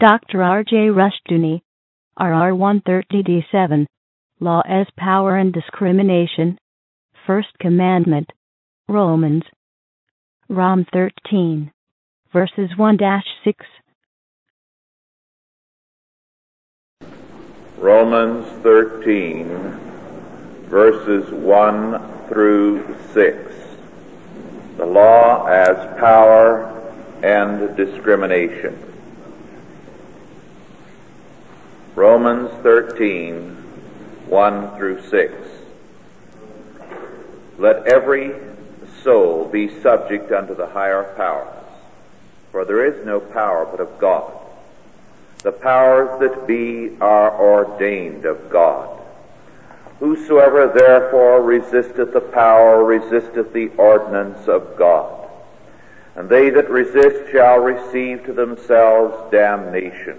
Dr. R.J. Rushdoony, RR 130D7, Law as Power and Discrimination, First Commandment, Romans, Rom 13, verses 1 6. Romans 13, verses 1 through 6. The law as power and discrimination. Romans 13, 1 through 6. Let every soul be subject unto the higher powers, for there is no power but of God. The powers that be are ordained of God. Whosoever therefore resisteth the power resisteth the ordinance of God. And they that resist shall receive to themselves damnation.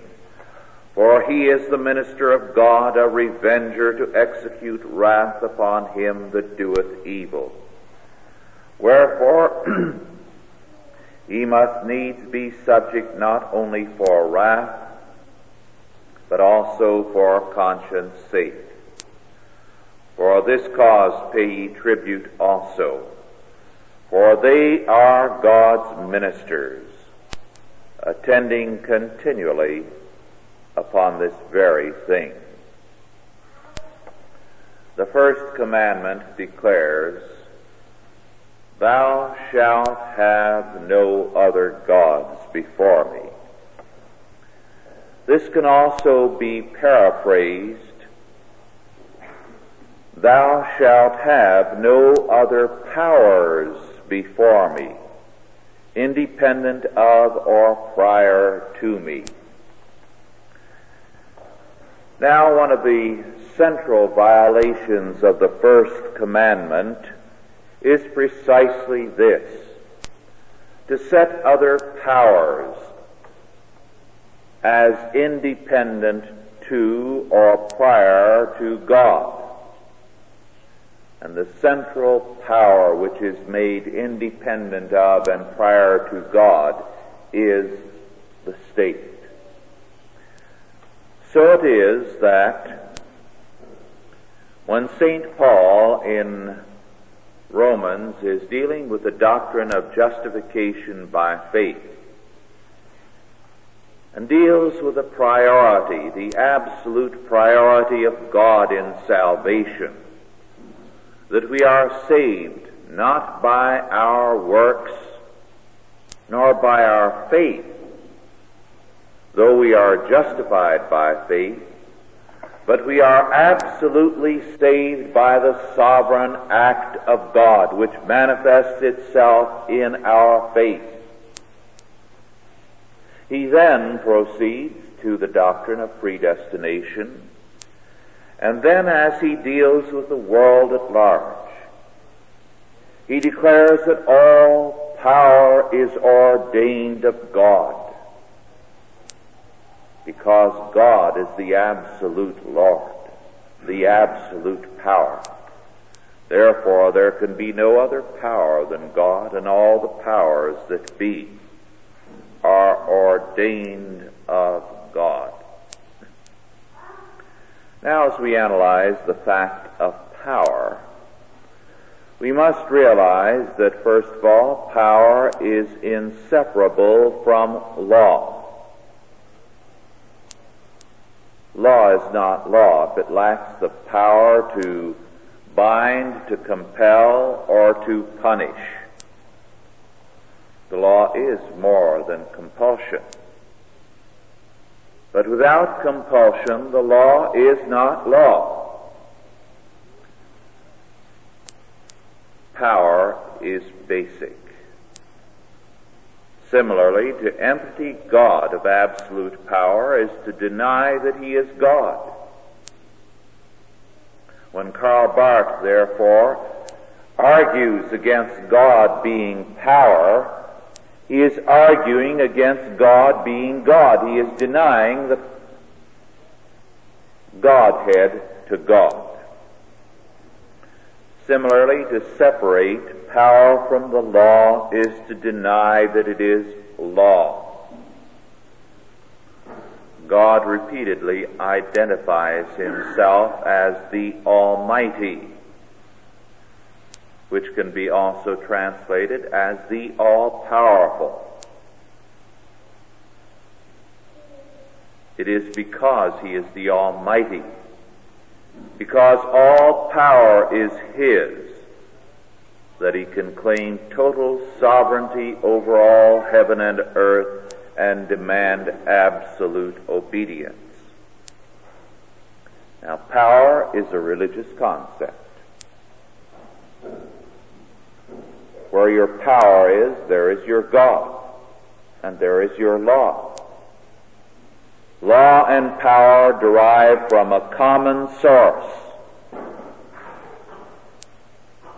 For he is the minister of God, a revenger to execute wrath upon him that doeth evil. Wherefore, he must needs be subject not only for wrath, but also for conscience sake. For this cause pay ye tribute also, for they are God's ministers, attending continually upon this very thing. The first commandment declares, Thou shalt have no other gods before me. This can also be paraphrased, Thou shalt have no other powers before me, independent of or prior to me. Now, one of the central violations of the first commandment is precisely this to set other powers as independent to or prior to God. And the central power which is made independent of and prior to God is the state. So it is that when St. Paul in Romans is dealing with the doctrine of justification by faith and deals with the priority, the absolute priority of God in salvation, that we are saved not by our works nor by our faith, though we are justified by faith, but we are absolutely saved by the sovereign act of God, which manifests itself in our faith. He then proceeds to the doctrine of predestination, and then as he deals with the world at large, he declares that all power is ordained of God because God is the absolute Lord, the absolute power. Therefore, there can be no other power than God, and all the powers that be are ordained of God. Now, as we analyze the fact of power, we must realize that, first of all, power is inseparable from law. Law is not law if it lacks the power to bind, to compel, or to punish. The law is more than compulsion. But without compulsion, the law is not law. Power is basic. Similarly, to empty God of absolute power is to deny that He is God. When Karl Barth, therefore, argues against God being power, he is arguing against God being God. He is denying the Godhead to God. Similarly, to separate power from the law is to deny that it is law. God repeatedly identifies himself as the Almighty, which can be also translated as the All-Powerful. It is because he is the Almighty, because all power is his, that he can claim total sovereignty over all heaven and earth and demand absolute obedience. Now, power is a religious concept. Where your power is, there is your God, and there is your law. Law and power derive from a common source.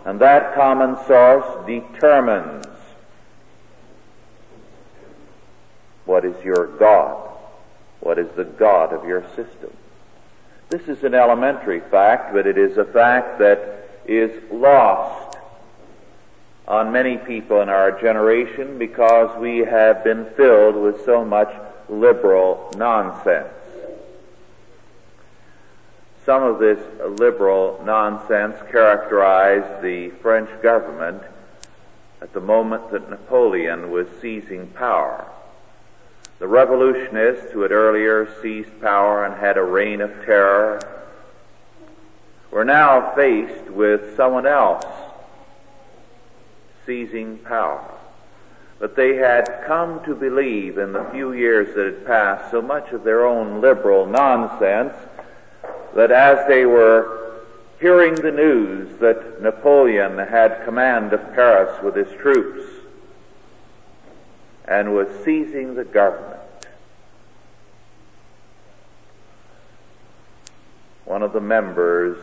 And that common source determines what is your God, what is the God of your system. This is an elementary fact, but it is a fact that is lost on many people in our generation because we have been filled with so much liberal nonsense. Some of this liberal nonsense characterized the French government at the moment that Napoleon was seizing power. The revolutionists who had earlier seized power and had a reign of terror were now faced with someone else seizing power. But they had come to believe in the few years that had passed so much of their own liberal nonsense that as they were hearing the news that Napoleon had command of Paris with his troops and was seizing the government, one of the members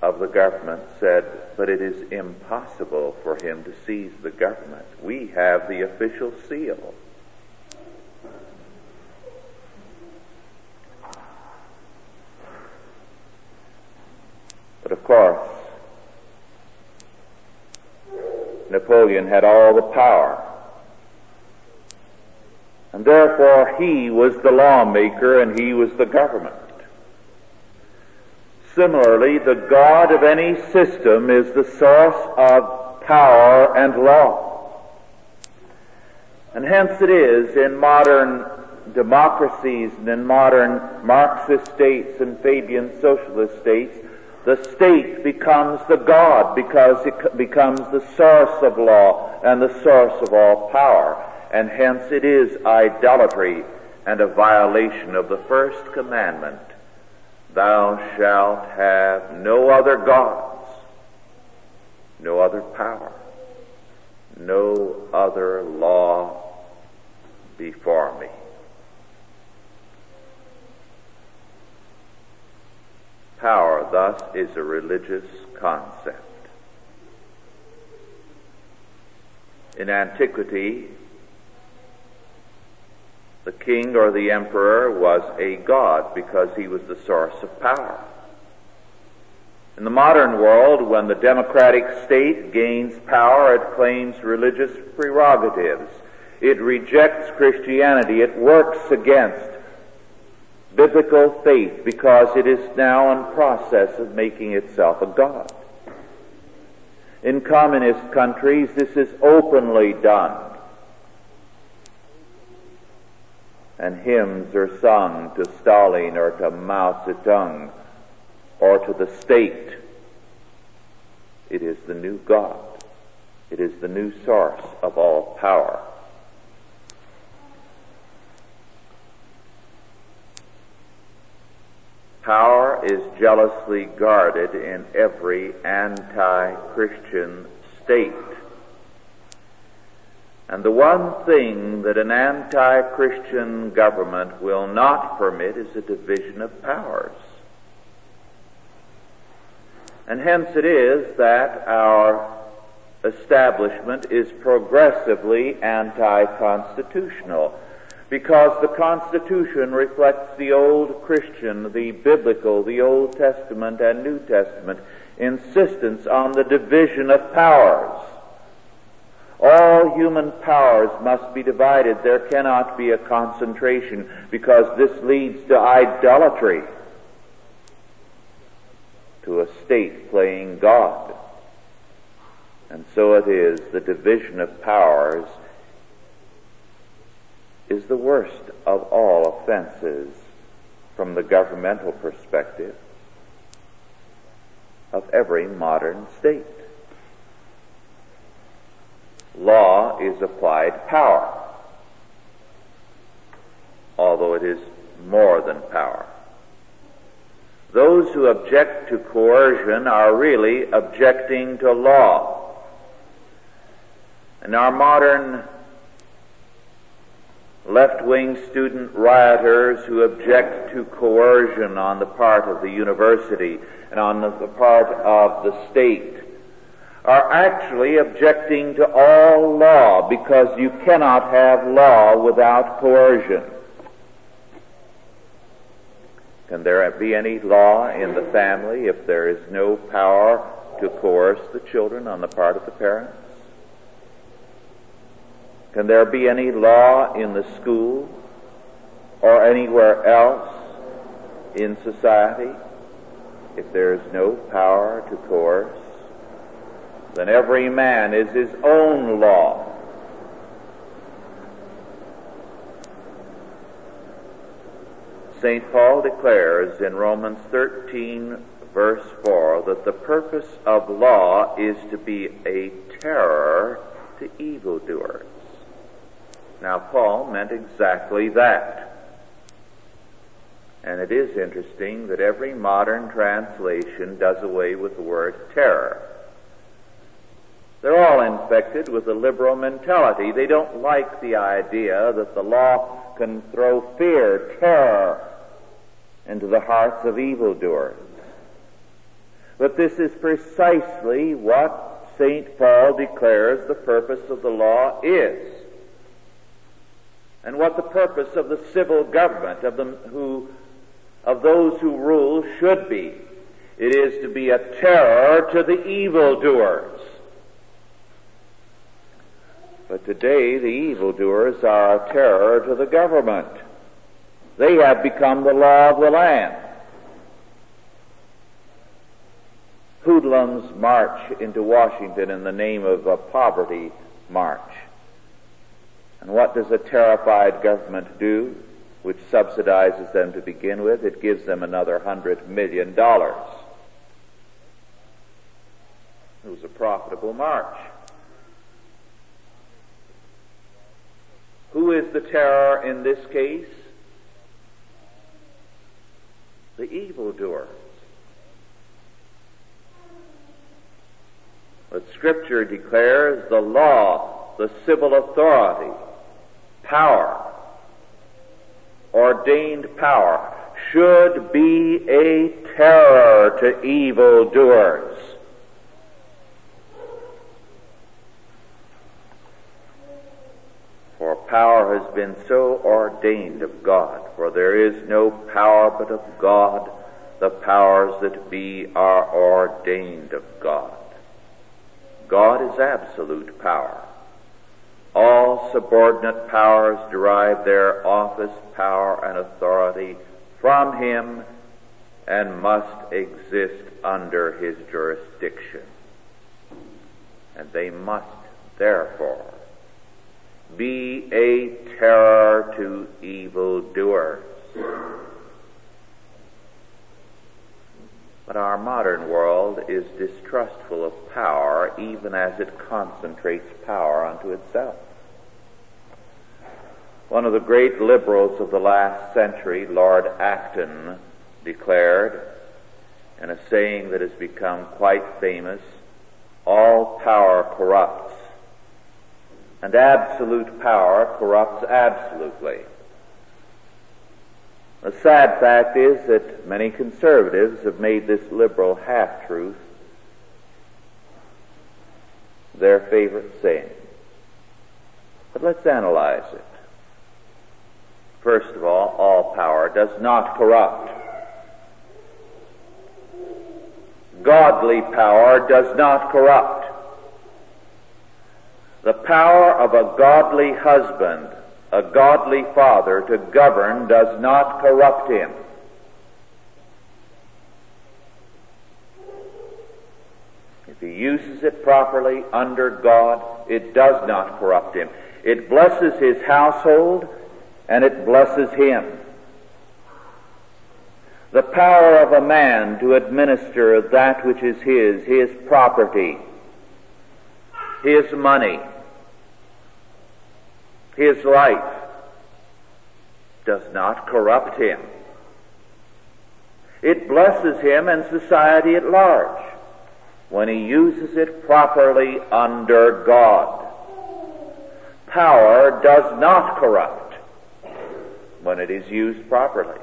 of the government said, but it is impossible for him to seize the government. We have the official seal. But of course, Napoleon had all the power. And therefore he was the lawmaker and he was the government. Similarly, the God of any system is the source of power and law. And hence it is in modern democracies and in modern Marxist states and Fabian socialist states, the state becomes the God because it becomes the source of law and the source of all power. And hence it is idolatry and a violation of the first commandment Thou shalt have no other gods, no other power, no other law before me. Power thus is a religious concept. In antiquity, the king or the emperor was a god because he was the source of power. In the modern world, when the democratic state gains power, it claims religious prerogatives. It rejects Christianity. It works against biblical faith because it is now in process of making itself a god. In communist countries, this is openly done. and hymns are sung to Stalin or to Mao Zedong or to the state. It is the new God. It is the new source of all power. Power is jealously guarded in every anti-Christian state. And the one thing that an anti-Christian government will not permit is a division of powers. And hence it is that our establishment is progressively anti-constitutional because the Constitution reflects the old Christian, the biblical, the Old Testament and New Testament insistence on the division of powers. All human powers must be divided. There cannot be a concentration because this leads to idolatry, to a state playing God. And so it is, the division of powers is the worst of all offenses from the governmental perspective of every modern state. Law is applied power, although it is more than power. Those who object to coercion are really objecting to law. And our modern left-wing student rioters who object to coercion on the part of the university and on the part of the state are actually objecting to all law because you cannot have law without coercion. Can there be any law in the family if there is no power to coerce the children on the part of the parents? Can there be any law in the school or anywhere else in society if there is no power to coerce? Then every man is his own law. St. Paul declares in Romans 13 verse 4 that the purpose of law is to be a terror to evildoers. Now, Paul meant exactly that. And it is interesting that every modern translation does away with the word terror. They're all infected with a liberal mentality. They don't like the idea that the law can throw fear, terror into the hearts of evildoers. But this is precisely what St. Paul declares the purpose of the law is and what the purpose of the civil government of them who of those who rule should be. It is to be a terror to the evildoers. But today the evildoers are a terror to the government. They have become the law of the land. Hoodlums march into Washington in the name of a poverty march. And what does a terrified government do, which subsidizes them to begin with? It gives them another hundred million dollars. It was a profitable march. Who is the terror in this case? The evildoers. But Scripture declares the law, the civil authority, power, ordained power, should be a terror to evildoers. For power has been so ordained of God, for there is no power but of God. The powers that be are ordained of God. God is absolute power. Subordinate powers derive their office, power, and authority from Him and must exist under His jurisdiction. And they must, therefore, be a terror to evildoers. But our modern world is distrustful of power even as it concentrates power unto itself. One of the great liberals of the last century, Lord Acton, declared in a saying that has become quite famous, all power corrupts, and absolute power corrupts absolutely. The sad fact is that many conservatives have made this liberal half-truth their favorite saying. But let's analyze it. First of all, all power does not corrupt. Godly power does not corrupt. The power of a godly husband, a godly father to govern does not corrupt him. If he uses it properly under God, it does not corrupt him. It blesses his household and it blesses him. The power of a man to administer that which is his, his property, his money, his life, does not corrupt him. It blesses him and society at large when he uses it properly under God. Power does not corrupt when it is used properly.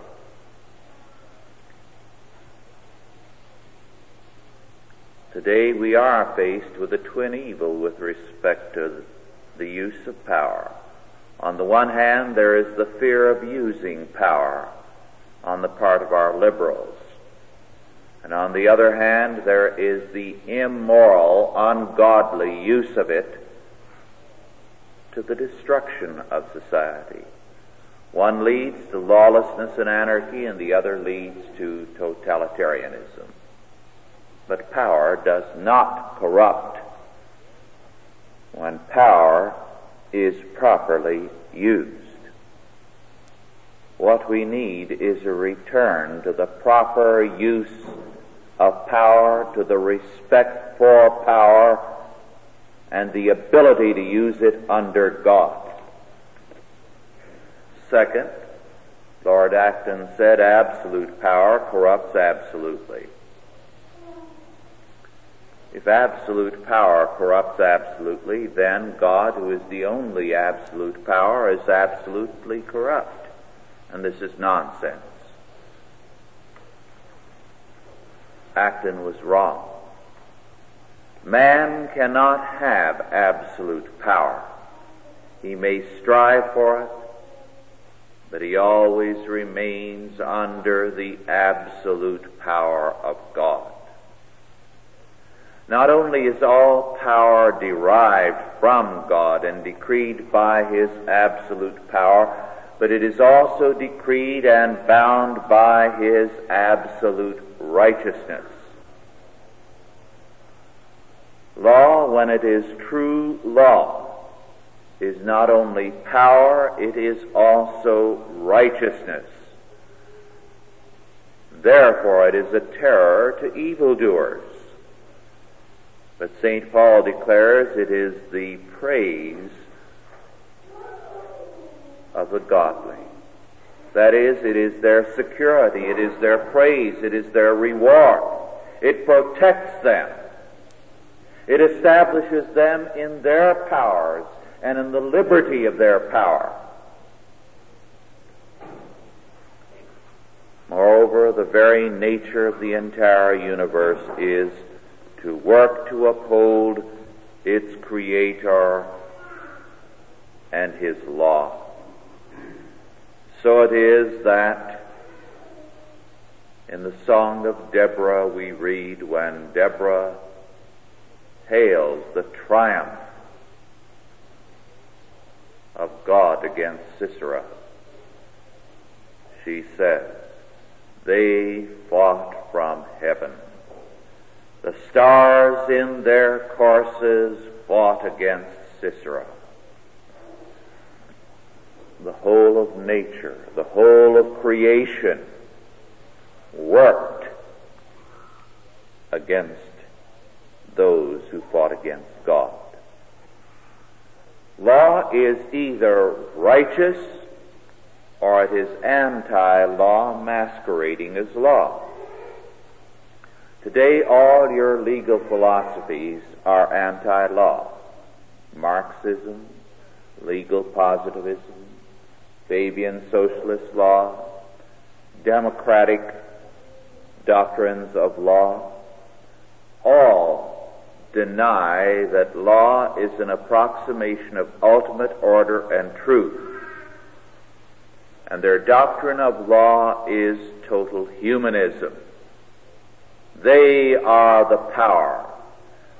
Today we are faced with a twin evil with respect to the use of power. On the one hand, there is the fear of using power on the part of our liberals. And on the other hand, there is the immoral, ungodly use of it to the destruction of society. One leads to lawlessness and anarchy, and the other leads to totalitarianism. But power does not corrupt when power is properly used. What we need is a return to the proper use of power, to the respect for power, and the ability to use it under God. Second, Lord Acton said absolute power corrupts absolutely. If absolute power corrupts absolutely, then God, who is the only absolute power, is absolutely corrupt. And this is nonsense. Acton was wrong. Man cannot have absolute power. He may strive for it, but he always remains under the absolute power of God. Not only is all power derived from God and decreed by His absolute power, but it is also decreed and bound by His absolute righteousness. Law, when it is true law, is not only power, it is also righteousness. Therefore, it is a terror to evildoers. But St. Paul declares it is the praise of the godly. That is, it is their security, it is their praise, it is their reward. It protects them. It establishes them in their powers and in the liberty of their power. Moreover, the very nature of the entire universe is to work to uphold its Creator and His law. So it is that in the Song of Deborah we read when Deborah hails the triumph of God against Sisera. She says, they fought from heaven the stars in their courses fought against Sisera. The whole of nature, the whole of creation worked against those who fought against God. Law is either righteous or it is anti-law masquerading as law. Today, all your legal philosophies are anti-law. Marxism, legal positivism, Fabian socialist law, democratic doctrines of law, all deny that law is an approximation of ultimate order and truth. And their doctrine of law is total humanism. They are the power.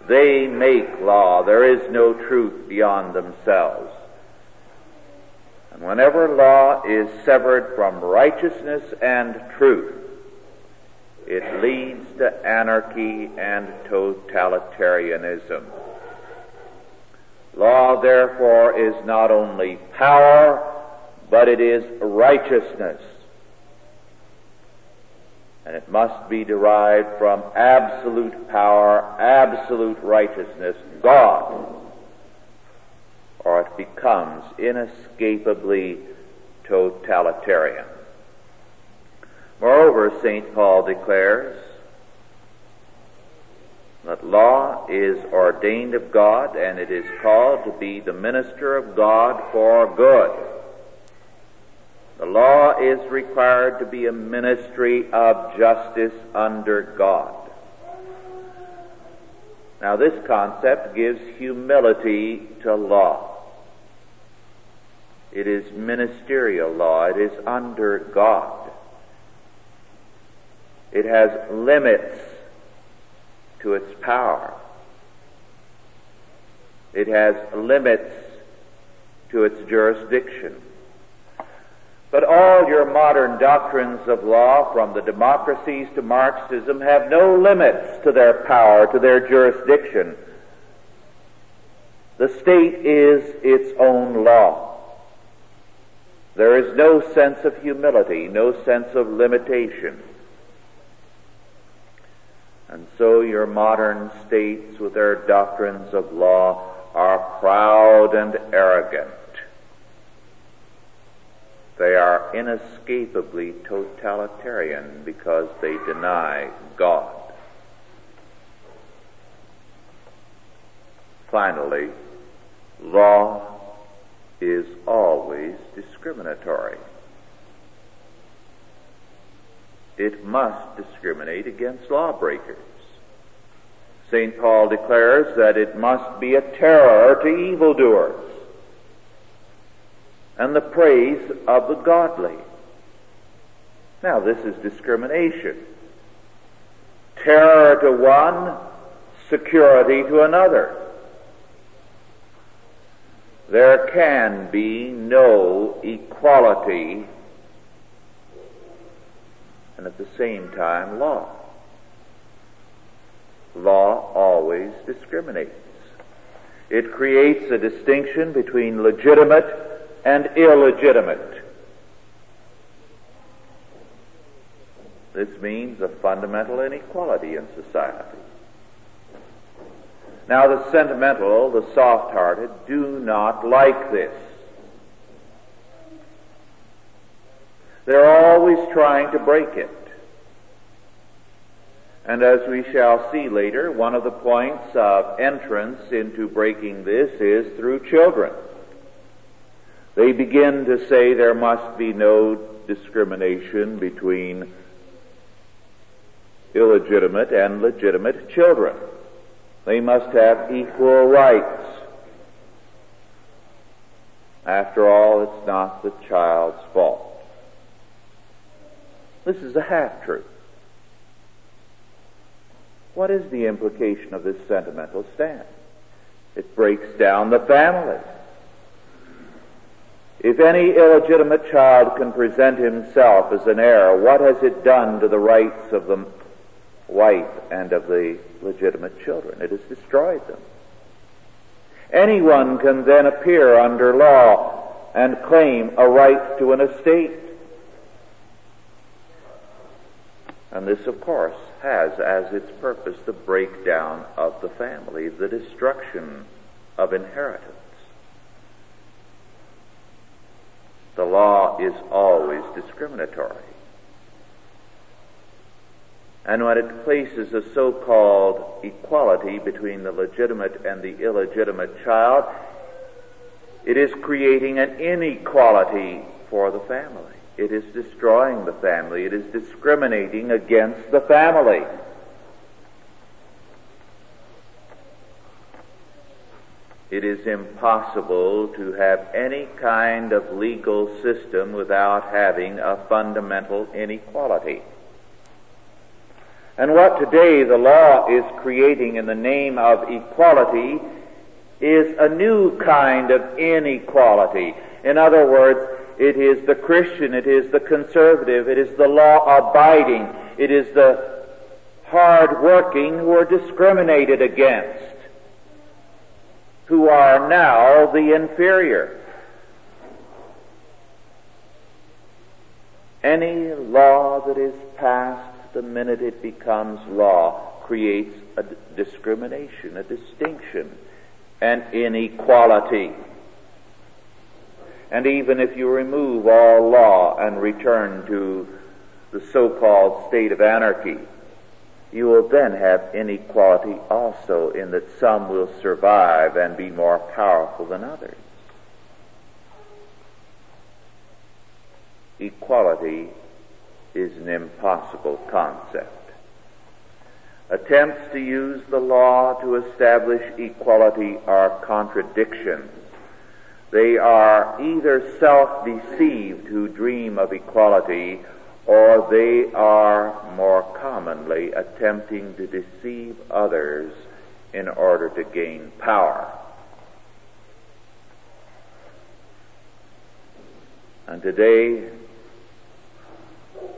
They make law. There is no truth beyond themselves. And whenever law is severed from righteousness and truth, it leads to anarchy and totalitarianism. Law, therefore, is not only power, but it is righteousness. And it must be derived from absolute power, absolute righteousness, God, or it becomes inescapably totalitarian. Moreover, St. Paul declares that law is ordained of God and it is called to be the minister of God for good. The law is required to be a ministry of justice under God. Now this concept gives humility to law. It is ministerial law. It is under God. It has limits to its power. It has limits to its jurisdiction. But all your modern doctrines of law, from the democracies to Marxism, have no limits to their power, to their jurisdiction. The state is its own law. There is no sense of humility, no sense of limitation. And so your modern states with their doctrines of law are proud and arrogant. They are inescapably totalitarian because they deny God. Finally, law is always discriminatory. It must discriminate against lawbreakers. St. Paul declares that it must be a terror to evildoers and the praise of the godly. Now this is discrimination. Terror to one, security to another. There can be no equality and at the same time law. Law always discriminates. It creates a distinction between legitimate and illegitimate. This means a fundamental inequality in society. Now the sentimental, the soft-hearted do not like this. They're always trying to break it. And as we shall see later, one of the points of entrance into breaking this is through children. They begin to say there must be no discrimination between illegitimate and legitimate children. They must have equal rights. After all, it's not the child's fault. This is a half truth. What is the implication of this sentimental stand? It breaks down the family. If any illegitimate child can present himself as an heir, what has it done to the rights of the wife and of the legitimate children? It has destroyed them. Anyone can then appear under law and claim a right to an estate. And this, of course, has as its purpose the breakdown of the family, the destruction of inheritance. The law is always discriminatory. And when it places a so-called equality between the legitimate and the illegitimate child, it is creating an inequality for the family. It is destroying the family. It is discriminating against the family. it is impossible to have any kind of legal system without having a fundamental inequality. And what today the law is creating in the name of equality is a new kind of inequality. In other words, it is the Christian, it is the conservative, it is the law abiding, it is the hard working who are discriminated against, who are now the inferior. Any law that is passed the minute it becomes law creates a discrimination, a distinction, an inequality. And even if you remove all law and return to the so-called state of anarchy, you will then have inequality also in that some will survive and be more powerful than others. Equality is an impossible concept. Attempts to use the law to establish equality are contradictions. They are either self-deceived who dream of equality or they are more commonly attempting to deceive others in order to gain power. And today,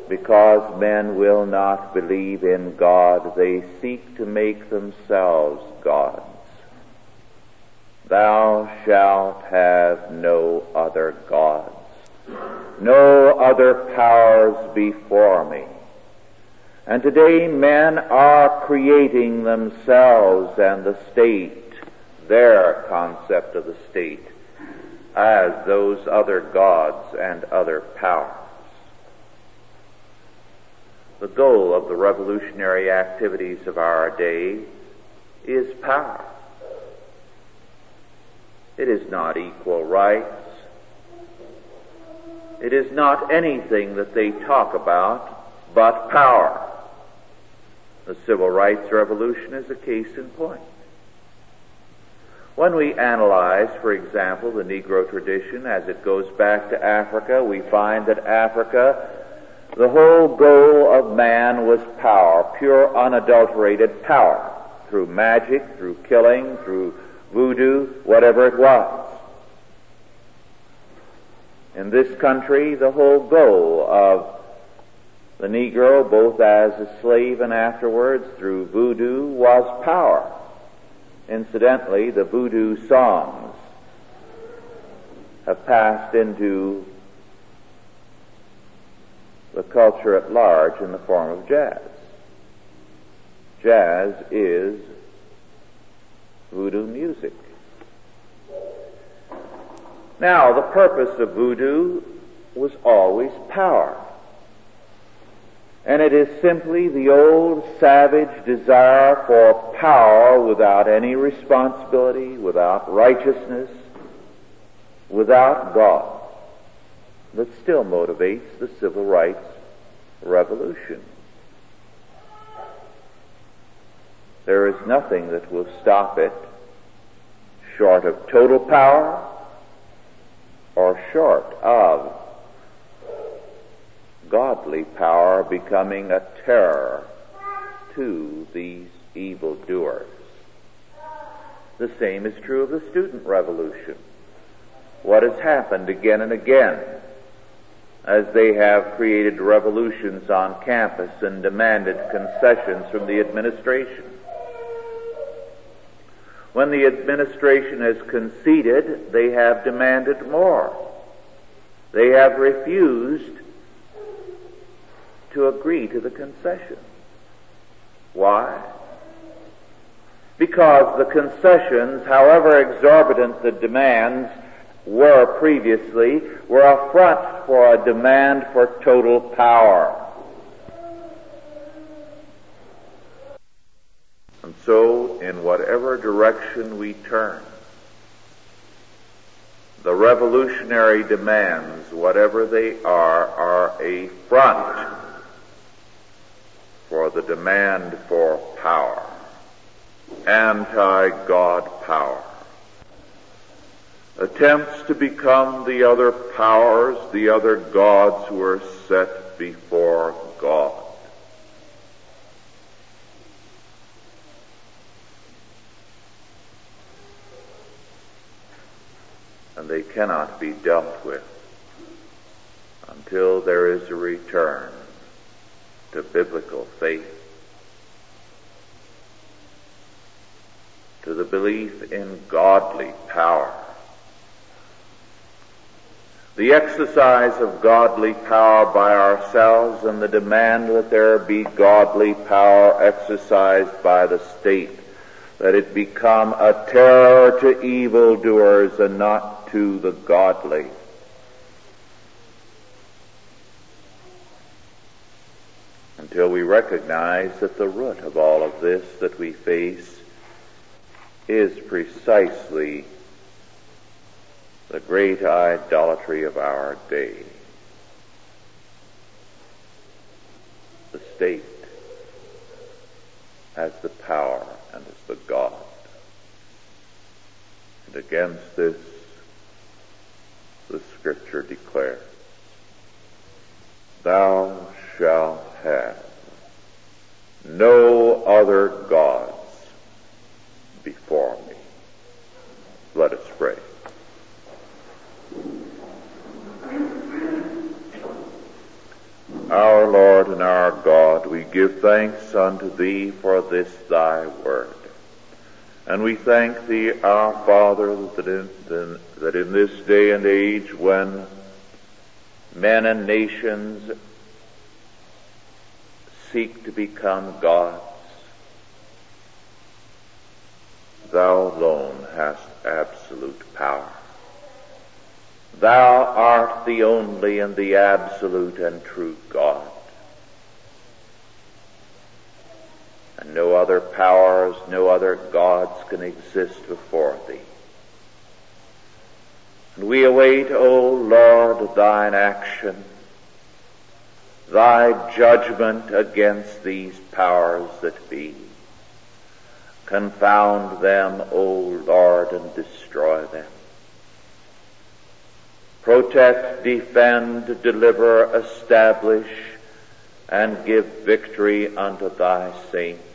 because men will not believe in God, they seek to make themselves gods. Thou shalt have no other gods, no other powers before me. And today men are creating themselves and the state, their concept of the state, as those other gods and other powers. The goal of the revolutionary activities of our day is power. It is not equal rights. It is not anything that they talk about but power. The civil rights revolution is a case in point. When we analyze, for example, the Negro tradition as it goes back to Africa, we find that Africa the whole goal of man was power, pure unadulterated power, through magic, through killing, through voodoo, whatever it was. In this country, the whole goal of the Negro, both as a slave and afterwards through voodoo, was power. Incidentally, the voodoo songs have passed into the culture at large in the form of jazz. Jazz is voodoo music. Now, the purpose of voodoo was always power. And it is simply the old savage desire for power without any responsibility, without righteousness, without God that still motivates the civil rights revolution. There is nothing that will stop it short of total power or short of godly power becoming a terror to these evil doers. The same is true of the student revolution. What has happened again and again as they have created revolutions on campus and demanded concessions from the administration. When the administration has conceded, they have demanded more. They have refused to agree to the concession. Why? Because the concessions, however exorbitant the demands, were previously were a front for a demand for total power. And so, in whatever direction we turn, the revolutionary demands, whatever they are, are a front for the demand for power, anti-God power. attempts to become the other powers, the other gods who are set before God. And they cannot be dealt with until there is a return to biblical faith, to the belief in godly power, the exercise of godly power by ourselves and the demand that there be godly power exercised by the state, that it become a terror to evildoers and not to the godly. Until we recognize that the root of all of this that we face is precisely the great idolatry of our day. The state has the power and is the God. And against this, the scripture declares, Thou shalt have no other gods before me. Let us pray. Our Lord and our God, we give thanks unto Thee for this Thy word. And we thank Thee, our Father, that in, that in this day and age when men and nations seek to become gods, Thou alone hast absolute power. Thou art the only and the absolute and true God. No other powers, no other gods can exist before thee. And we await, O Lord, thine action, thy judgment against these powers that be. Confound them, O Lord, and destroy them protect, defend, deliver, establish, and give victory unto thy saints.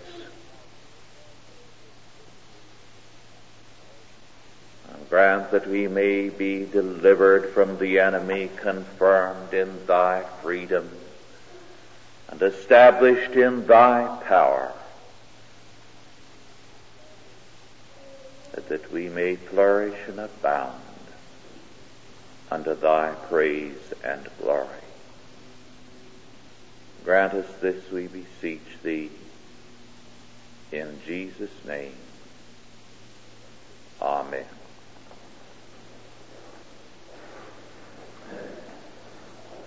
Grant that we may be delivered from the enemy, confirmed in thy freedom, and established in thy power, that we may flourish and abound unto thy praise and glory. Grant us this, we beseech thee, in Jesus' name. Amen.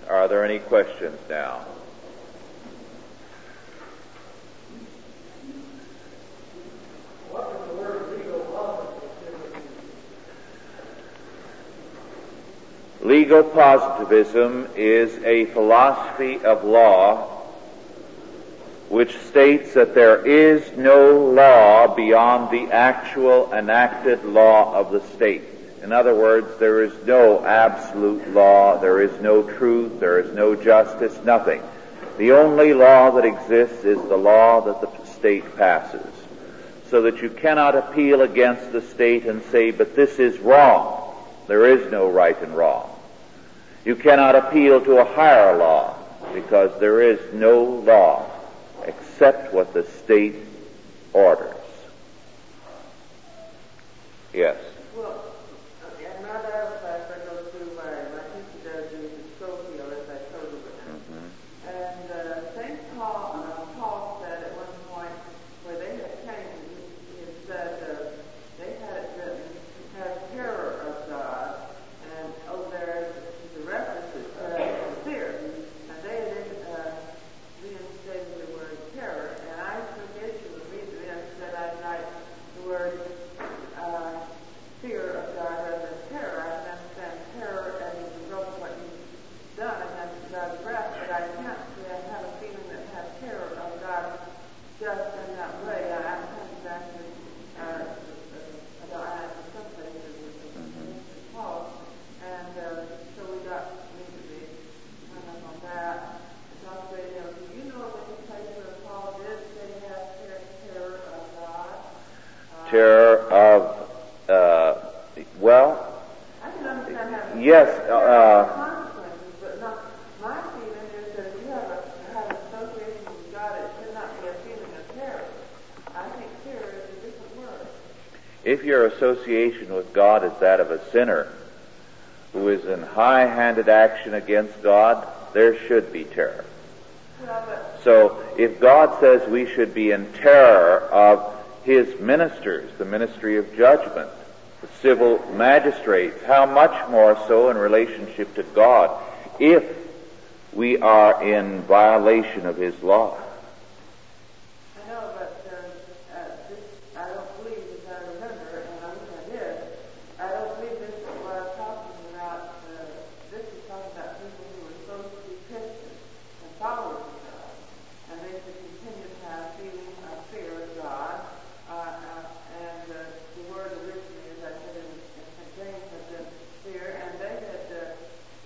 Are there any questions now? Legal positivism is a philosophy of law which states that there is no law beyond the actual enacted law of the state. In other words, there is no absolute law, there is no truth, there is no justice, nothing. The only law that exists is the law that the state passes. So that you cannot appeal against the state and say, but this is wrong. There is no right and wrong. You cannot appeal to a higher law because there is no law except what the state orders. Yes. A different word. if your association with God is that of a sinner who is in high-handed action against God, there should be terror. So if God says we should be in terror of His ministers, the ministry of judgment, the civil magistrates, how much more so in relationship to God if we are in violation of His law? I know, but uh, uh, this, I don't believe, as I remember, and I wish I did, I don't believe this was talking about, uh, this is talking about people who were supposed to be Christians and followers of God, and they should continue to have feeling of fear of God, uh, uh, and uh, the word originally, as I said in, in St. James, had been fear, and they had uh,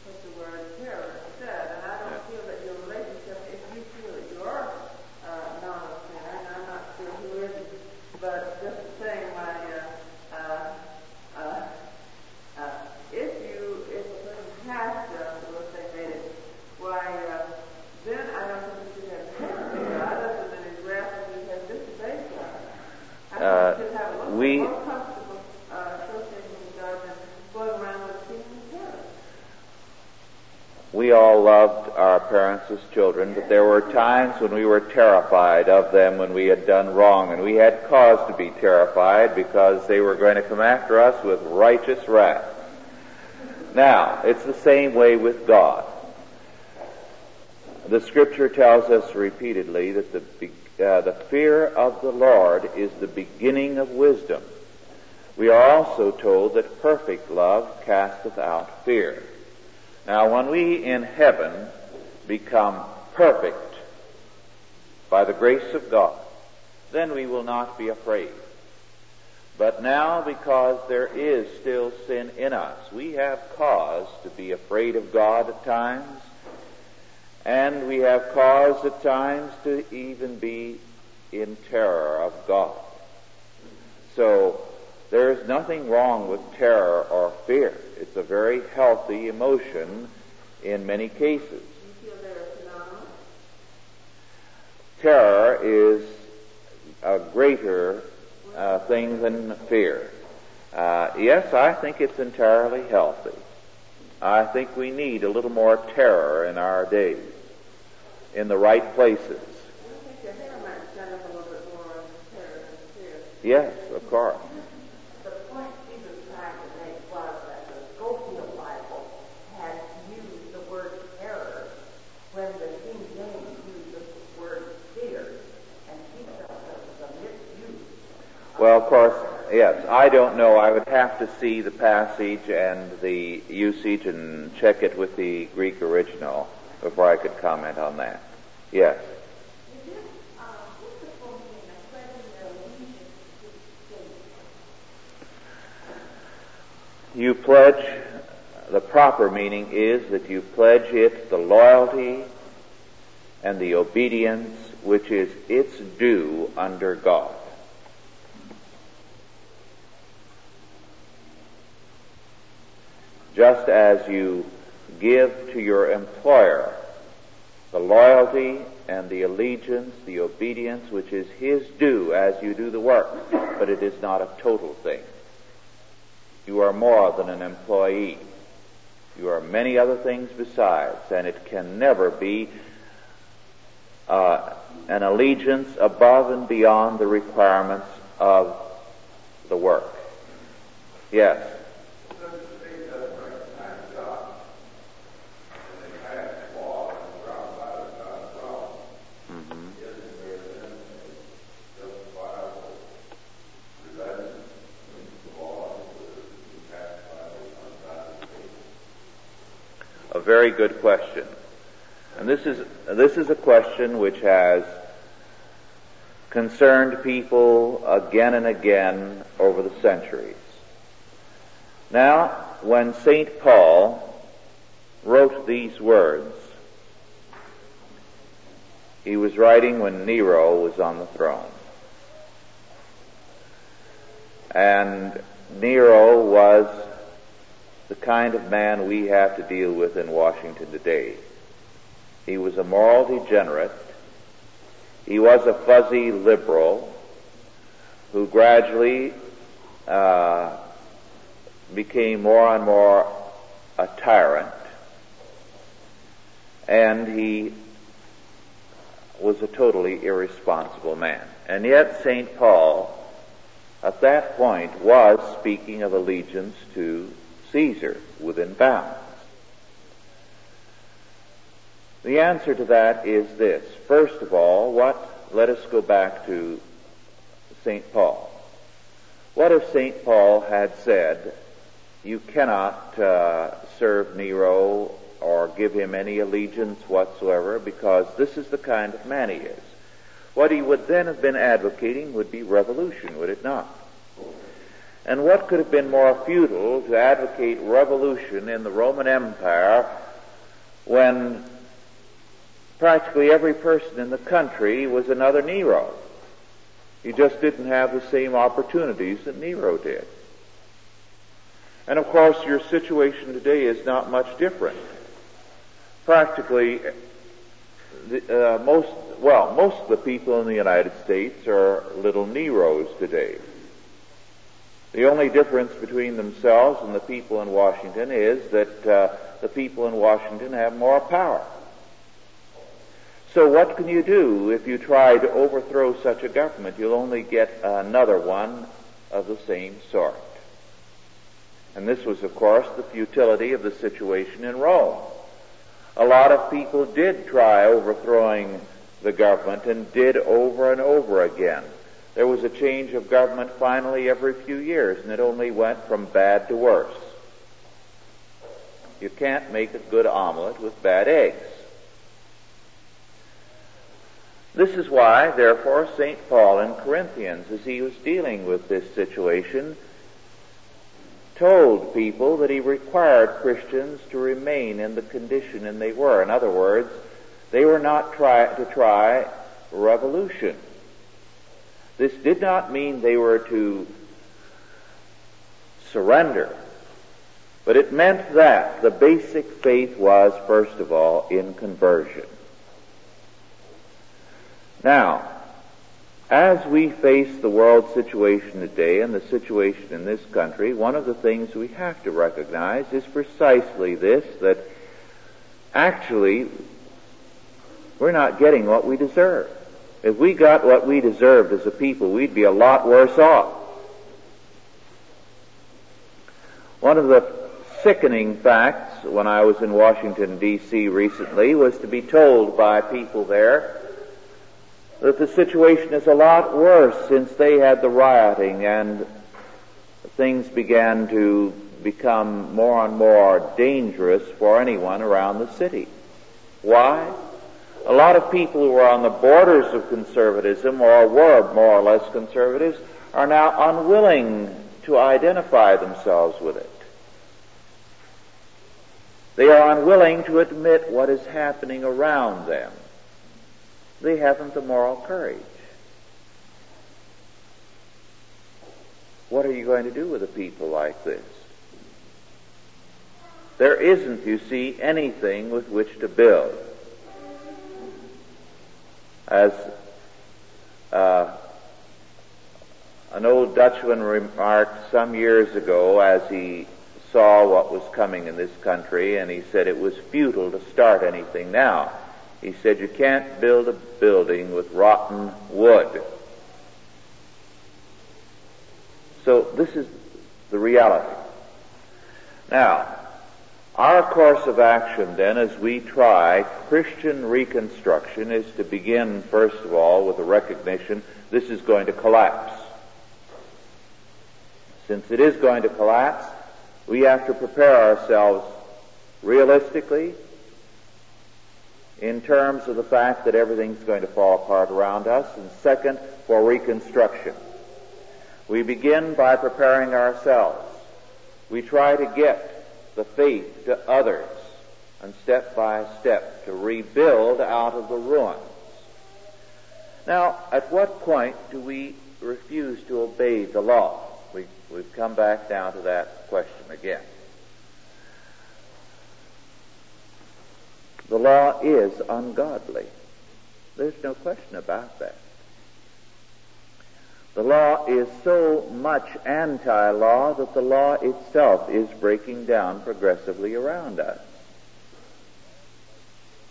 put the word terror instead, and I don't feel that your relationship, if you feel that you're uh, not a sinner, and I'm not sure who isn't, but just saying my, uh, uh, uh, uh, if you, if a person has done what they made it, why, uh, then I don't think we should have terror of God other than his wrath when we have disobeyed God. I think Uh, we should have a little we- more comfortable uh, association with God than going around with feeling of terror. We all loved our parents as children, but there were times when we were terrified of them when we had done wrong, and we had cause to be terrified because they were going to come after us with righteous wrath. Now, it's the same way with God. The scripture tells us repeatedly that the, uh, the fear of the Lord is the beginning of wisdom. We are also told that perfect love casteth out fear. Now, when we in heaven become perfect by the grace of God, then we will not be afraid. But now, because there is still sin in us, we have cause to be afraid of God at times, and we have cause at times to even be in terror of God. So, there is nothing wrong with terror or fear. It's a very healthy emotion in many cases. You feel they're synonymous? Terror is a greater uh, thing than fear. Uh, yes, I think it's entirely healthy. I think we need a little more terror in our days, in the right places. I think your hair might stand up a little bit more on terror than fear. Yes, of course. The point Jesus tried to make was that the Scofield Bible had used the word terror when the King James used the word fear, and he felt that was a misuse. Well, of course, yes. I don't know. I would have to see the passage and the usage and check it with the Greek original before I could comment on that. Yes. You pledge, the proper meaning is that you pledge it the loyalty and the obedience which is its due under God. Just as you give to your employer the loyalty and the allegiance, the obedience which is his due as you do the work, but it is not a total thing. You are more than an employee. You are many other things besides, and it can never be uh, an allegiance above and beyond the requirements of the work. Yes. Very good question. And this is, this is a question which has concerned people again and again over the centuries. Now, when St. Paul wrote these words, he was writing when Nero was on the throne. And Nero was the kind of man we have to deal with in Washington today. He was a moral degenerate. He was a fuzzy liberal who gradually uh, became more and more a tyrant. And he was a totally irresponsible man. And yet St. Paul, at that point, was speaking of allegiance to Caesar within bounds. The answer to that is this. First of all, what, let us go back to St. Paul. What if St. Paul had said, you cannot uh, serve Nero or give him any allegiance whatsoever because this is the kind of man he is? What he would then have been advocating would be revolution, would it not? And what could have been more futile to advocate revolution in the Roman Empire when practically every person in the country was another Nero? He just didn't have the same opportunities that Nero did. And of course, your situation today is not much different. Practically, uh, most, well, most of the people in the United States are little Neros today. The only difference between themselves and the people in Washington is that uh, the people in Washington have more power. So what can you do if you try to overthrow such a government? You'll only get another one of the same sort. And this was, of course, the futility of the situation in Rome. A lot of people did try overthrowing the government and did over and over again. There was a change of government finally every few years, and it only went from bad to worse. You can't make a good omelet with bad eggs. This is why, therefore, St. Paul in Corinthians, as he was dealing with this situation, told people that he required Christians to remain in the condition and they were. In other words, they were not try, to try revolution. This did not mean they were to surrender, but it meant that the basic faith was, first of all, in conversion. Now, as we face the world situation today and the situation in this country, one of the things we have to recognize is precisely this, that actually we're not getting what we deserve. If we got what we deserved as a people, we'd be a lot worse off. One of the sickening facts when I was in Washington D.C. recently was to be told by people there that the situation is a lot worse since they had the rioting and things began to become more and more dangerous for anyone around the city. Why? A lot of people who are on the borders of conservatism or were more or less conservatives are now unwilling to identify themselves with it. They are unwilling to admit what is happening around them. They haven't the moral courage. What are you going to do with a people like this? There isn't, you see, anything with which to build. As uh, an old Dutchman remarked some years ago as he saw what was coming in this country, and he said it was futile to start anything now. He said, you can't build a building with rotten wood. So this is the reality. Now, our course of action then as we try Christian reconstruction is to begin first of all with a recognition this is going to collapse. Since it is going to collapse, we have to prepare ourselves realistically in terms of the fact that everything's going to fall apart around us, and second, for reconstruction. We begin by preparing ourselves. We try to get the faith to others, and step by step to rebuild out of the ruins. Now, at what point do we refuse to obey the law? We, we've come back down to that question again. The law is ungodly. There's no question about that. The law is so much anti-law that the law itself is breaking down progressively around us.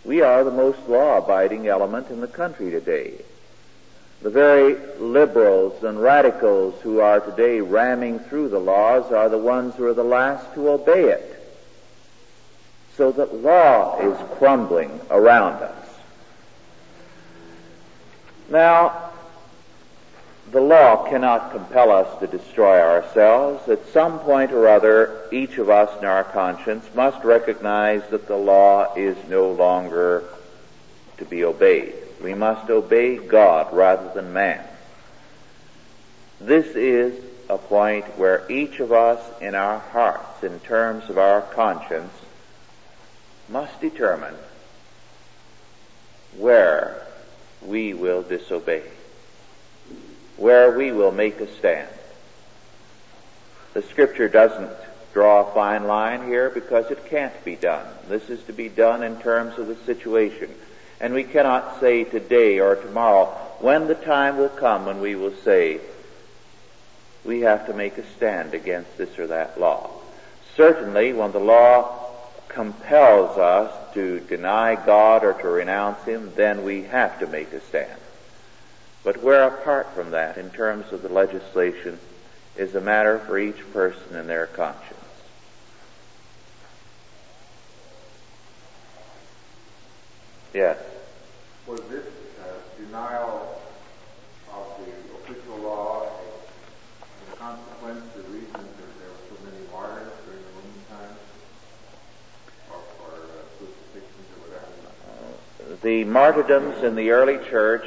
We are the most law-abiding element in the country today. The very liberals and radicals who are today ramming through the laws are the ones who are the last to obey it. So that law is crumbling around us. Now, the law cannot compel us to destroy ourselves. At some point or other, each of us in our conscience must recognize that the law is no longer to be obeyed. We must obey God rather than man. This is a point where each of us in our hearts, in terms of our conscience, must determine where we will disobey where we will make a stand. The scripture doesn't draw a fine line here because it can't be done. This is to be done in terms of the situation. And we cannot say today or tomorrow when the time will come when we will say we have to make a stand against this or that law. Certainly when the law compels us to deny God or to renounce Him, then we have to make a stand. But where apart from that, in terms of the legislation, is a matter for each person in their conscience. Yes. Was this uh, denial of the official law a consequence, the reason that there were so many martyrs during the Roman times? Or, or uh, crucifixions or whatever? The martyrdoms in the early church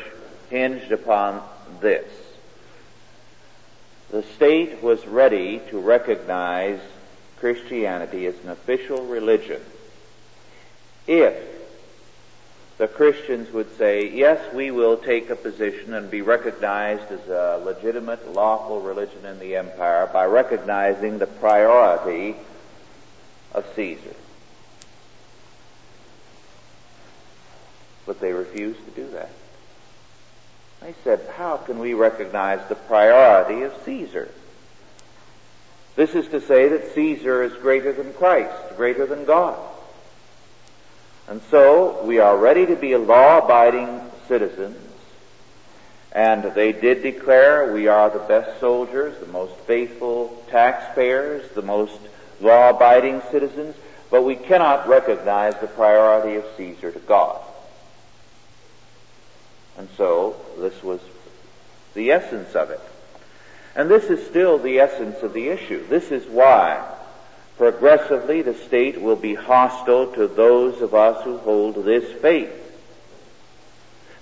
hinged upon this. The state was ready to recognize Christianity as an official religion if the Christians would say, yes, we will take a position and be recognized as a legitimate, lawful religion in the empire by recognizing the priority of Caesar. But they refused to do that. They said, how can we recognize the priority of Caesar? This is to say that Caesar is greater than Christ, greater than God. And so we are ready to be law-abiding citizens. And they did declare we are the best soldiers, the most faithful taxpayers, the most law-abiding citizens, but we cannot recognize the priority of Caesar to God. And so this was the essence of it. And this is still the essence of the issue. This is why progressively the state will be hostile to those of us who hold this faith.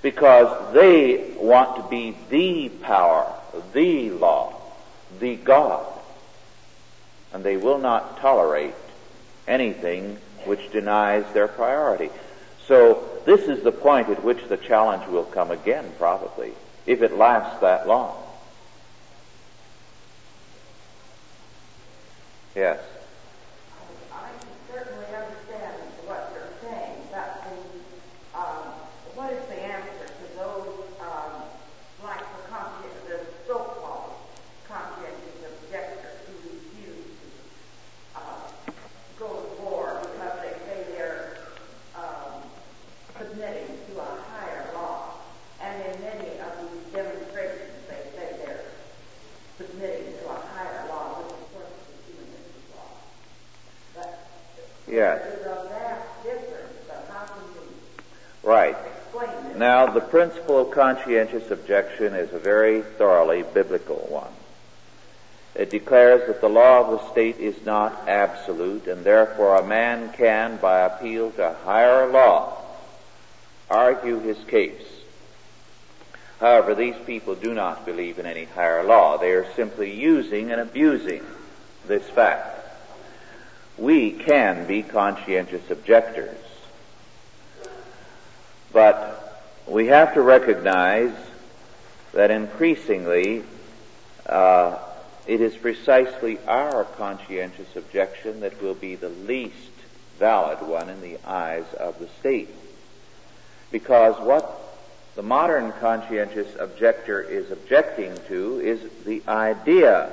Because they want to be the power, the law, the God. And they will not tolerate anything which denies their priority. So this is the point at which the challenge will come again, probably, if it lasts that long. Yes. Now, the principle of conscientious objection is a very thoroughly biblical one. It declares that the law of the state is not absolute, and therefore a man can, by appeal to higher law, argue his case. However, these people do not believe in any higher law. They are simply using and abusing this fact we can be conscientious objectors. But we have to recognize that increasingly uh, it is precisely our conscientious objection that will be the least valid one in the eyes of the state. Because what the modern conscientious objector is objecting to is the idea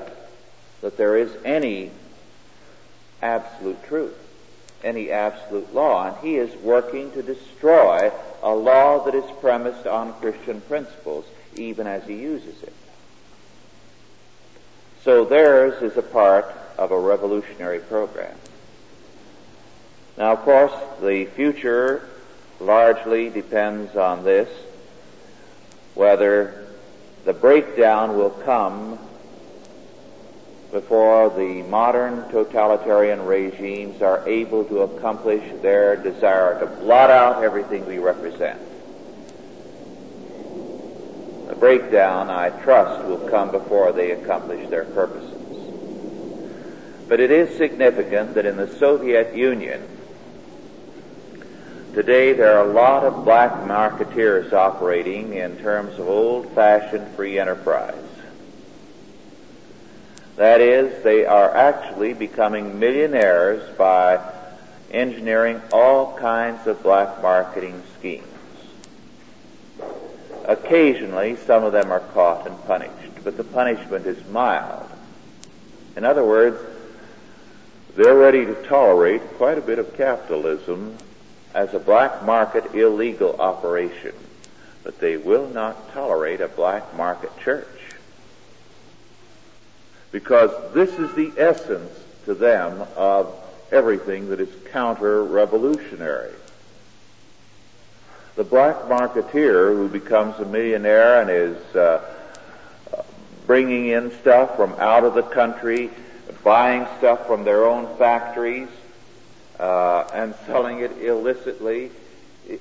that there is any absolute truth, any absolute law, and he is working to destroy a law that is premised on Christian principles, even as he uses it. So theirs is a part of a revolutionary program. Now, of course, the future largely depends on this, whether the breakdown will come before the modern totalitarian regimes are able to accomplish their desire to blot out everything we represent. The breakdown, I trust, will come before they accomplish their purposes. But it is significant that in the Soviet Union, today there are a lot of black marketeers operating in terms of old-fashioned free enterprise. That is, they are actually becoming millionaires by engineering all kinds of black marketing schemes. Occasionally, some of them are caught and punished, but the punishment is mild. In other words, they're ready to tolerate quite a bit of capitalism as a black market illegal operation, but they will not tolerate a black market church. Because this is the essence to them of everything that is counter-revolutionary. The black marketeer who becomes a millionaire and is uh, bringing in stuff from out of the country, buying stuff from their own factories, uh, and selling it illicitly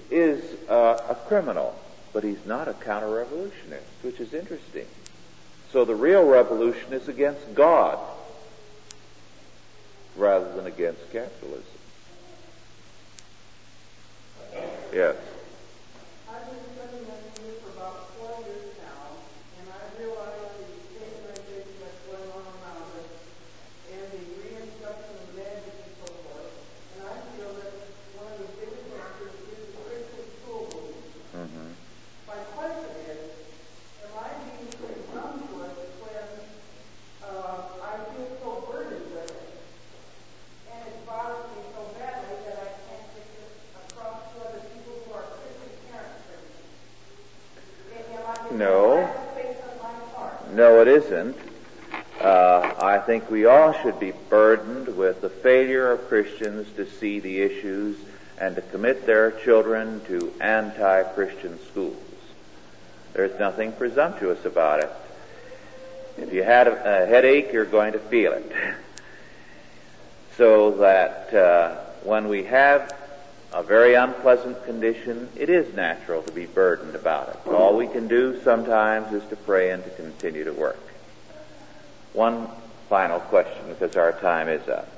is uh, a criminal, but he's not a counter-revolutionist, which is interesting. So the real revolution is against God rather than against capitalism. Yes. I've been studying this news for about four years now, and I realize the stigmatization that's going on around us and the reintroduction of magic and so forth. And I feel that one of the biggest factors is the Christian school movement. Mm-hmm. My question is, am I being presumptuous when uh, I feel so burdened with it? And it bothers me so badly that I can't get this across to other people who are Christian parents, for instance. Am I being No. bad faith on my part? No, it isn't. Uh, I think we all should be burdened with the failure of Christians to see the issues and to commit their children to anti-Christian schools. There's nothing presumptuous about it. If you had a, a headache, you're going to feel it. So that uh, when we have a very unpleasant condition, it is natural to be burdened about it. All we can do sometimes is to pray and to continue to work. One final question because our time is up.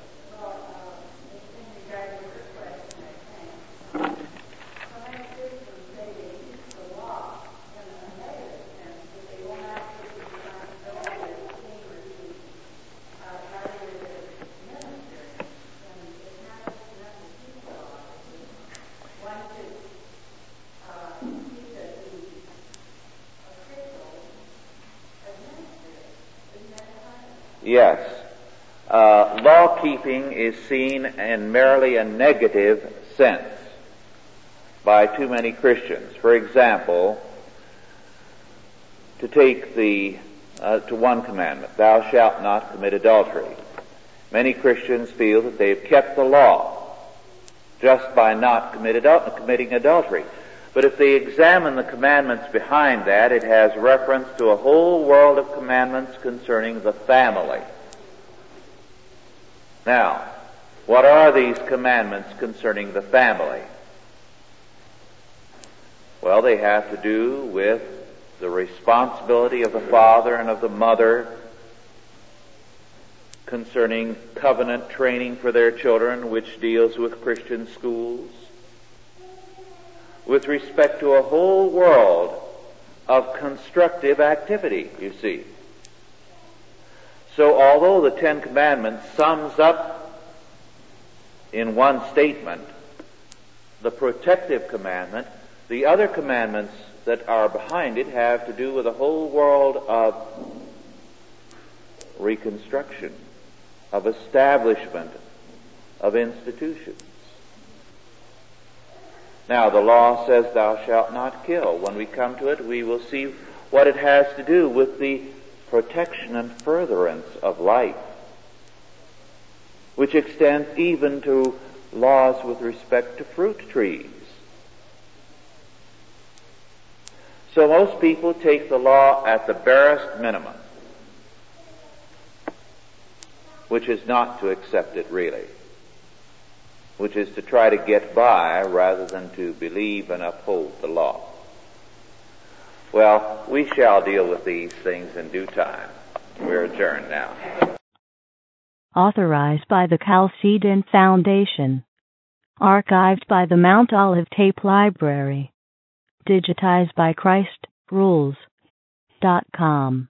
Yes. Uh, law keeping is seen in merely a negative sense by too many Christians. For example, to take the uh, to one commandment, "Thou shalt not commit adultery." Many Christians feel that they've kept the law just by not adul- committing adultery. But if they examine the commandments behind that, it has reference to a whole world of commandments concerning the family. Now, what are these commandments concerning the family? Well, they have to do with the responsibility of the father and of the mother concerning covenant training for their children, which deals with Christian schools with respect to a whole world of constructive activity, you see. So although the Ten Commandments sums up in one statement the protective commandment, the other commandments that are behind it have to do with a whole world of reconstruction, of establishment of institutions. Now, the law says, Thou shalt not kill. When we come to it, we will see what it has to do with the protection and furtherance of life, which extends even to laws with respect to fruit trees. So most people take the law at the barest minimum, which is not to accept it really which is to try to get by rather than to believe and uphold the law. Well, we shall deal with these things in due time. We're adjourned now. Authorized by the Chalcedon Foundation. Archived by the Mount Olive Tape Library. Digitized by Christ Rules. Dot com.